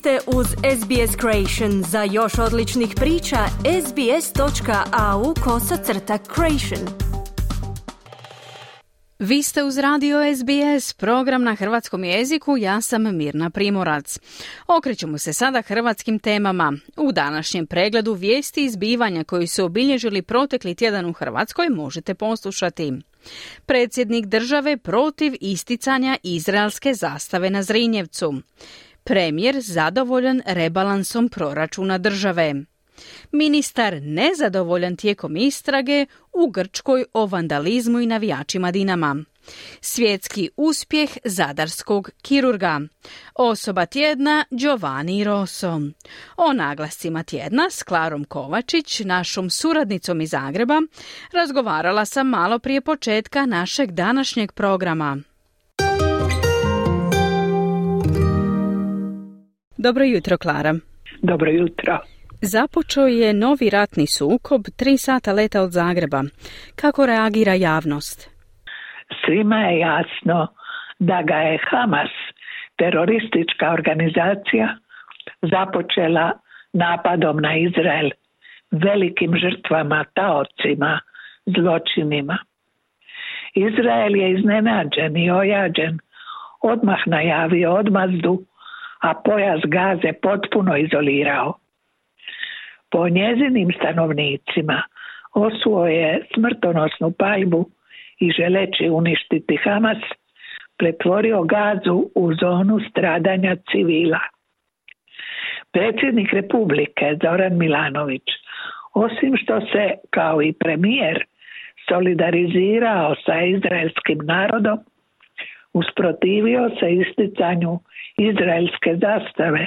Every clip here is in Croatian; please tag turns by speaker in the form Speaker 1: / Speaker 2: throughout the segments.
Speaker 1: ste uz SBS Creation. Za još odličnih priča, sbs.au kosacrta creation. Vi ste uz radio SBS, program na hrvatskom jeziku, ja sam Mirna Primorac. Okrećemo se sada hrvatskim temama. U današnjem pregledu vijesti izbivanja koji su obilježili protekli tjedan u Hrvatskoj možete poslušati. Predsjednik države protiv isticanja izraelske zastave na Zrinjevcu. Premijer zadovoljan rebalansom proračuna države. Ministar nezadovoljan tijekom istrage u Grčkoj o vandalizmu i navijačima Dinama. Svjetski uspjeh zadarskog kirurga. Osoba tjedna Giovanni Rosso. O naglascima tjedna s Klarom Kovačić, našom suradnicom iz Zagreba, razgovarala sam malo prije početka našeg današnjeg programa. Dobro jutro, Klara.
Speaker 2: Dobro jutro.
Speaker 1: Započeo je novi ratni sukob tri sata leta od Zagreba. Kako reagira javnost?
Speaker 2: Svima je jasno da ga je Hamas, teroristička organizacija, započela napadom na Izrael, velikim žrtvama, taocima, zločinima. Izrael je iznenađen i ojađen, odmah najavio odmazdu, a pojas gaze potpuno izolirao. Po njezinim stanovnicima osuo je smrtonosnu paljbu i želeći uništiti Hamas, pretvorio gazu u zonu stradanja civila. Predsjednik Republike Zoran Milanović, osim što se kao i premijer solidarizirao sa izraelskim narodom, usprotivio se isticanju izraelske zastave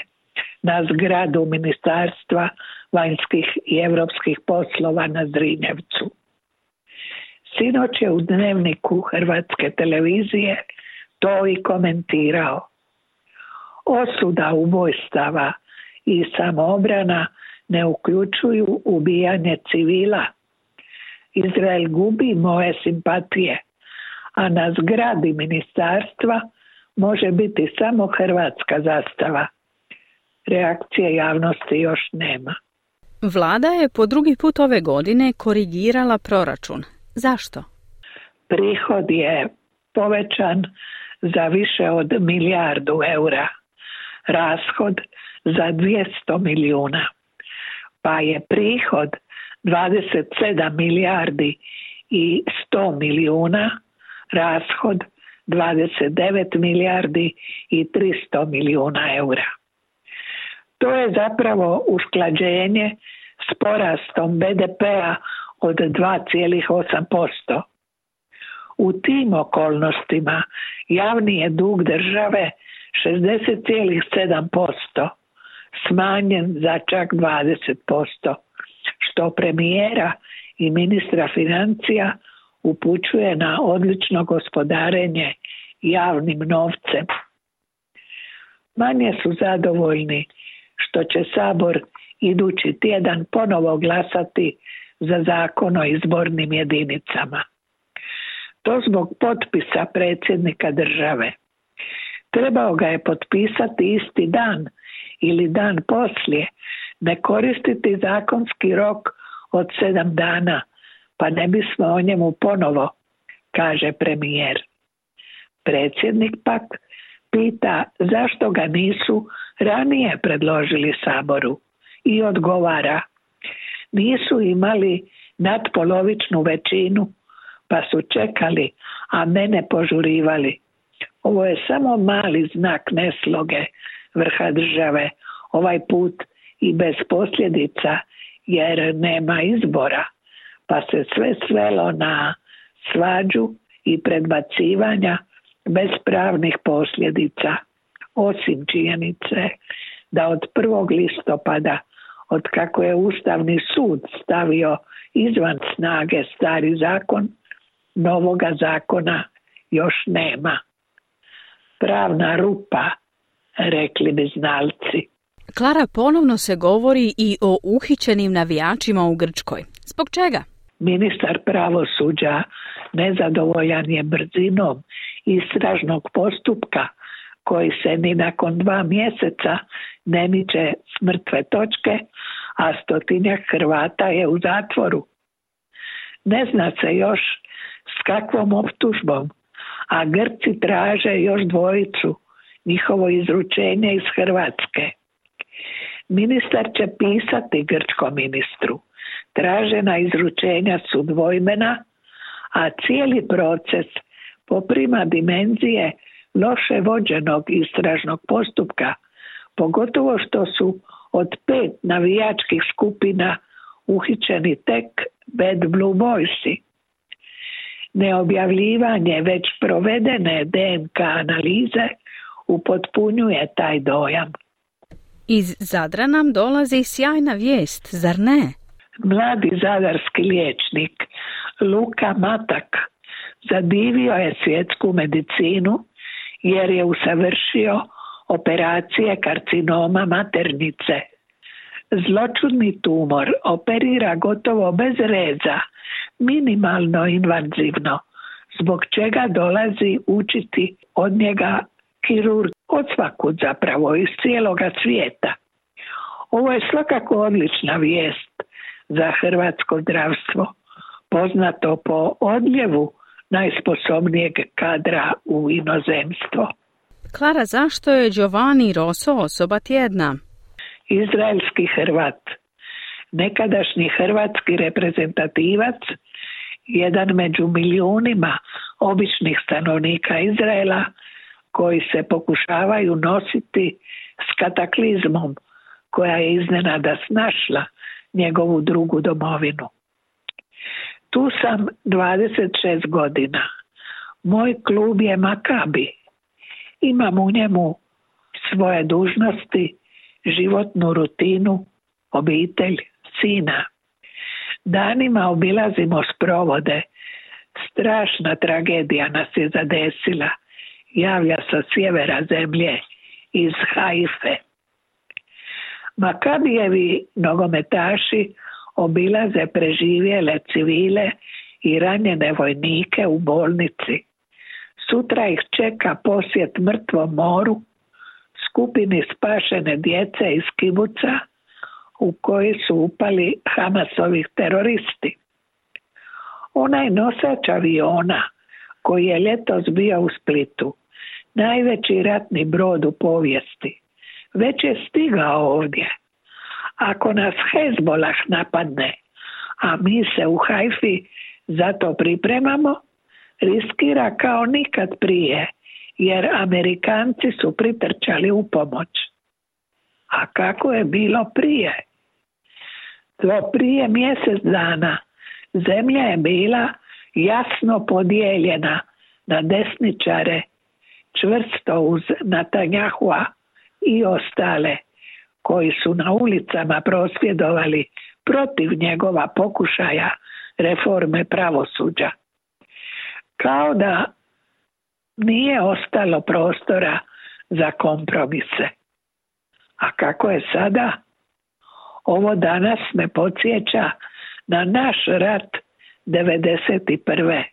Speaker 2: na zgradu Ministarstva vanjskih i europskih poslova na Zrinjevcu. Sinoć je u dnevniku Hrvatske televizije to i komentirao. Osuda ubojstava i samoobrana ne uključuju ubijanje civila. Izrael gubi moje simpatije, a na zgradi ministarstva može biti samo hrvatska zastava. Reakcije javnosti još nema.
Speaker 1: Vlada je po drugi put ove godine korigirala proračun. Zašto?
Speaker 2: Prihod je povećan za više od milijardu eura, rashod za 200 milijuna, pa je prihod 27 milijardi i 100 milijuna, rashod 29 milijardi i 300 milijuna eura. To je zapravo usklađenje s porastom BDP-a od 2,8%. U tim okolnostima javni je dug države 60,7%, smanjen za čak 20%, što premijera i ministra financija upućuje na odlično gospodarenje javnim novcem. Manje su zadovoljni što će Sabor idući tjedan ponovo glasati za zakon o izbornim jedinicama. To zbog potpisa predsjednika države. Trebao ga je potpisati isti dan ili dan poslije, ne koristiti zakonski rok od sedam dana, pa ne bismo o njemu ponovo, kaže premijer. Predsjednik pak pita zašto ga nisu ranije predložili Saboru i odgovara nisu imali nadpolovičnu većinu pa su čekali, a mene požurivali. Ovo je samo mali znak nesloge vrha države, ovaj put i bez posljedica jer nema izbora, pa se sve svelo na svađu i predbacivanja bez pravnih posljedica, osim činjenice da od 1. listopada od kako je Ustavni sud stavio izvan snage stari zakon, novoga zakona još nema. Pravna rupa, rekli bi znalci.
Speaker 1: Klara, ponovno se govori i o uhićenim navijačima u Grčkoj. Zbog čega?
Speaker 2: Ministar pravosuđa nezadovoljan je brzinom istražnog postupka koji se ni nakon dva mjeseca ne miče s mrtve točke, a stotinjak Hrvata je u zatvoru. Ne zna se još s kakvom optužbom, a Grci traže još dvojicu, njihovo izručenje iz Hrvatske. Ministar će pisati grčkom ministru. Tražena izručenja su dvojmena, a cijeli proces poprima dimenzije loše vođenog istražnog postupka, pogotovo što su od pet navijačkih skupina uhićeni tek Bad Blue Boysi. Neobjavljivanje već provedene DNK analize upotpunjuje taj dojam.
Speaker 1: Iz Zadra nam dolazi sjajna vijest, zar ne?
Speaker 2: Mladi zadarski liječnik Luka Matak zadivio je svjetsku medicinu jer je usavršio operacije karcinoma maternice. Zločudni tumor operira gotovo bez reza, minimalno invazivno, zbog čega dolazi učiti od njega kirurg od svakud zapravo iz cijeloga svijeta. Ovo je svakako odlična vijest za hrvatsko zdravstvo, poznato po odljevu najsposobnijeg kadra u inozemstvo.
Speaker 1: Klara, zašto je Giovanni Rosso osoba tjedna?
Speaker 2: Izraelski Hrvat, nekadašnji hrvatski reprezentativac, jedan među milijunima običnih stanovnika Izraela koji se pokušavaju nositi s kataklizmom koja je iznenada snašla njegovu drugu domovinu. Tu sam 26 godina. Moj klub je Makabi. Imam u njemu svoje dužnosti, životnu rutinu, obitelj, sina. Danima obilazimo sprovode. Strašna tragedija nas je zadesila. Javlja sa sjevera zemlje, iz Haife. Makabijevi nogometaši obilaze preživjele civile i ranjene vojnike u bolnici. Sutra ih čeka posjet mrtvom moru, skupini spašene djece iz kibuca u koji su upali Hamasovih teroristi. Onaj nosač aviona koji je ljetos bio u Splitu, najveći ratni brod u povijesti, već je stigao ovdje ako nas Hezbolah napadne, a mi se u Hajfi zato pripremamo, riskira kao nikad prije, jer Amerikanci su pritrčali u pomoć. A kako je bilo prije? To prije mjesec dana zemlja je bila jasno podijeljena na desničare, čvrsto uz Natanjahua i ostale koji su na ulicama prosvjedovali protiv njegova pokušaja reforme pravosuđa. Kao da nije ostalo prostora za kompromise. A kako je sada? Ovo danas me podsjeća na naš rat 91.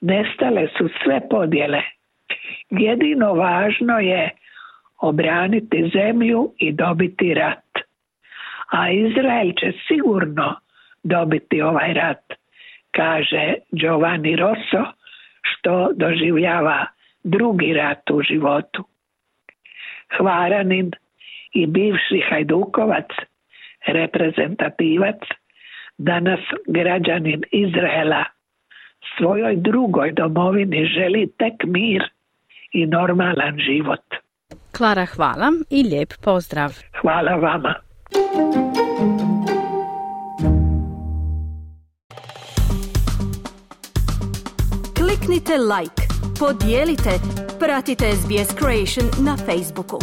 Speaker 2: Nestale su sve podjele. Jedino važno je obraniti zemlju i dobiti rat. A Izrael će sigurno dobiti ovaj rat, kaže Giovanni Rosso, što doživljava drugi rat u životu. Hvaranin i bivši Hajdukovac, reprezentativac, danas građanin Izraela, svojoj drugoj domovini želi tek mir i normalan život.
Speaker 1: Klara, hvala i lijep pozdrav.
Speaker 2: Hvala vama.
Speaker 3: Kliknite like, podijelite, pratite SBS Creation na Facebooku.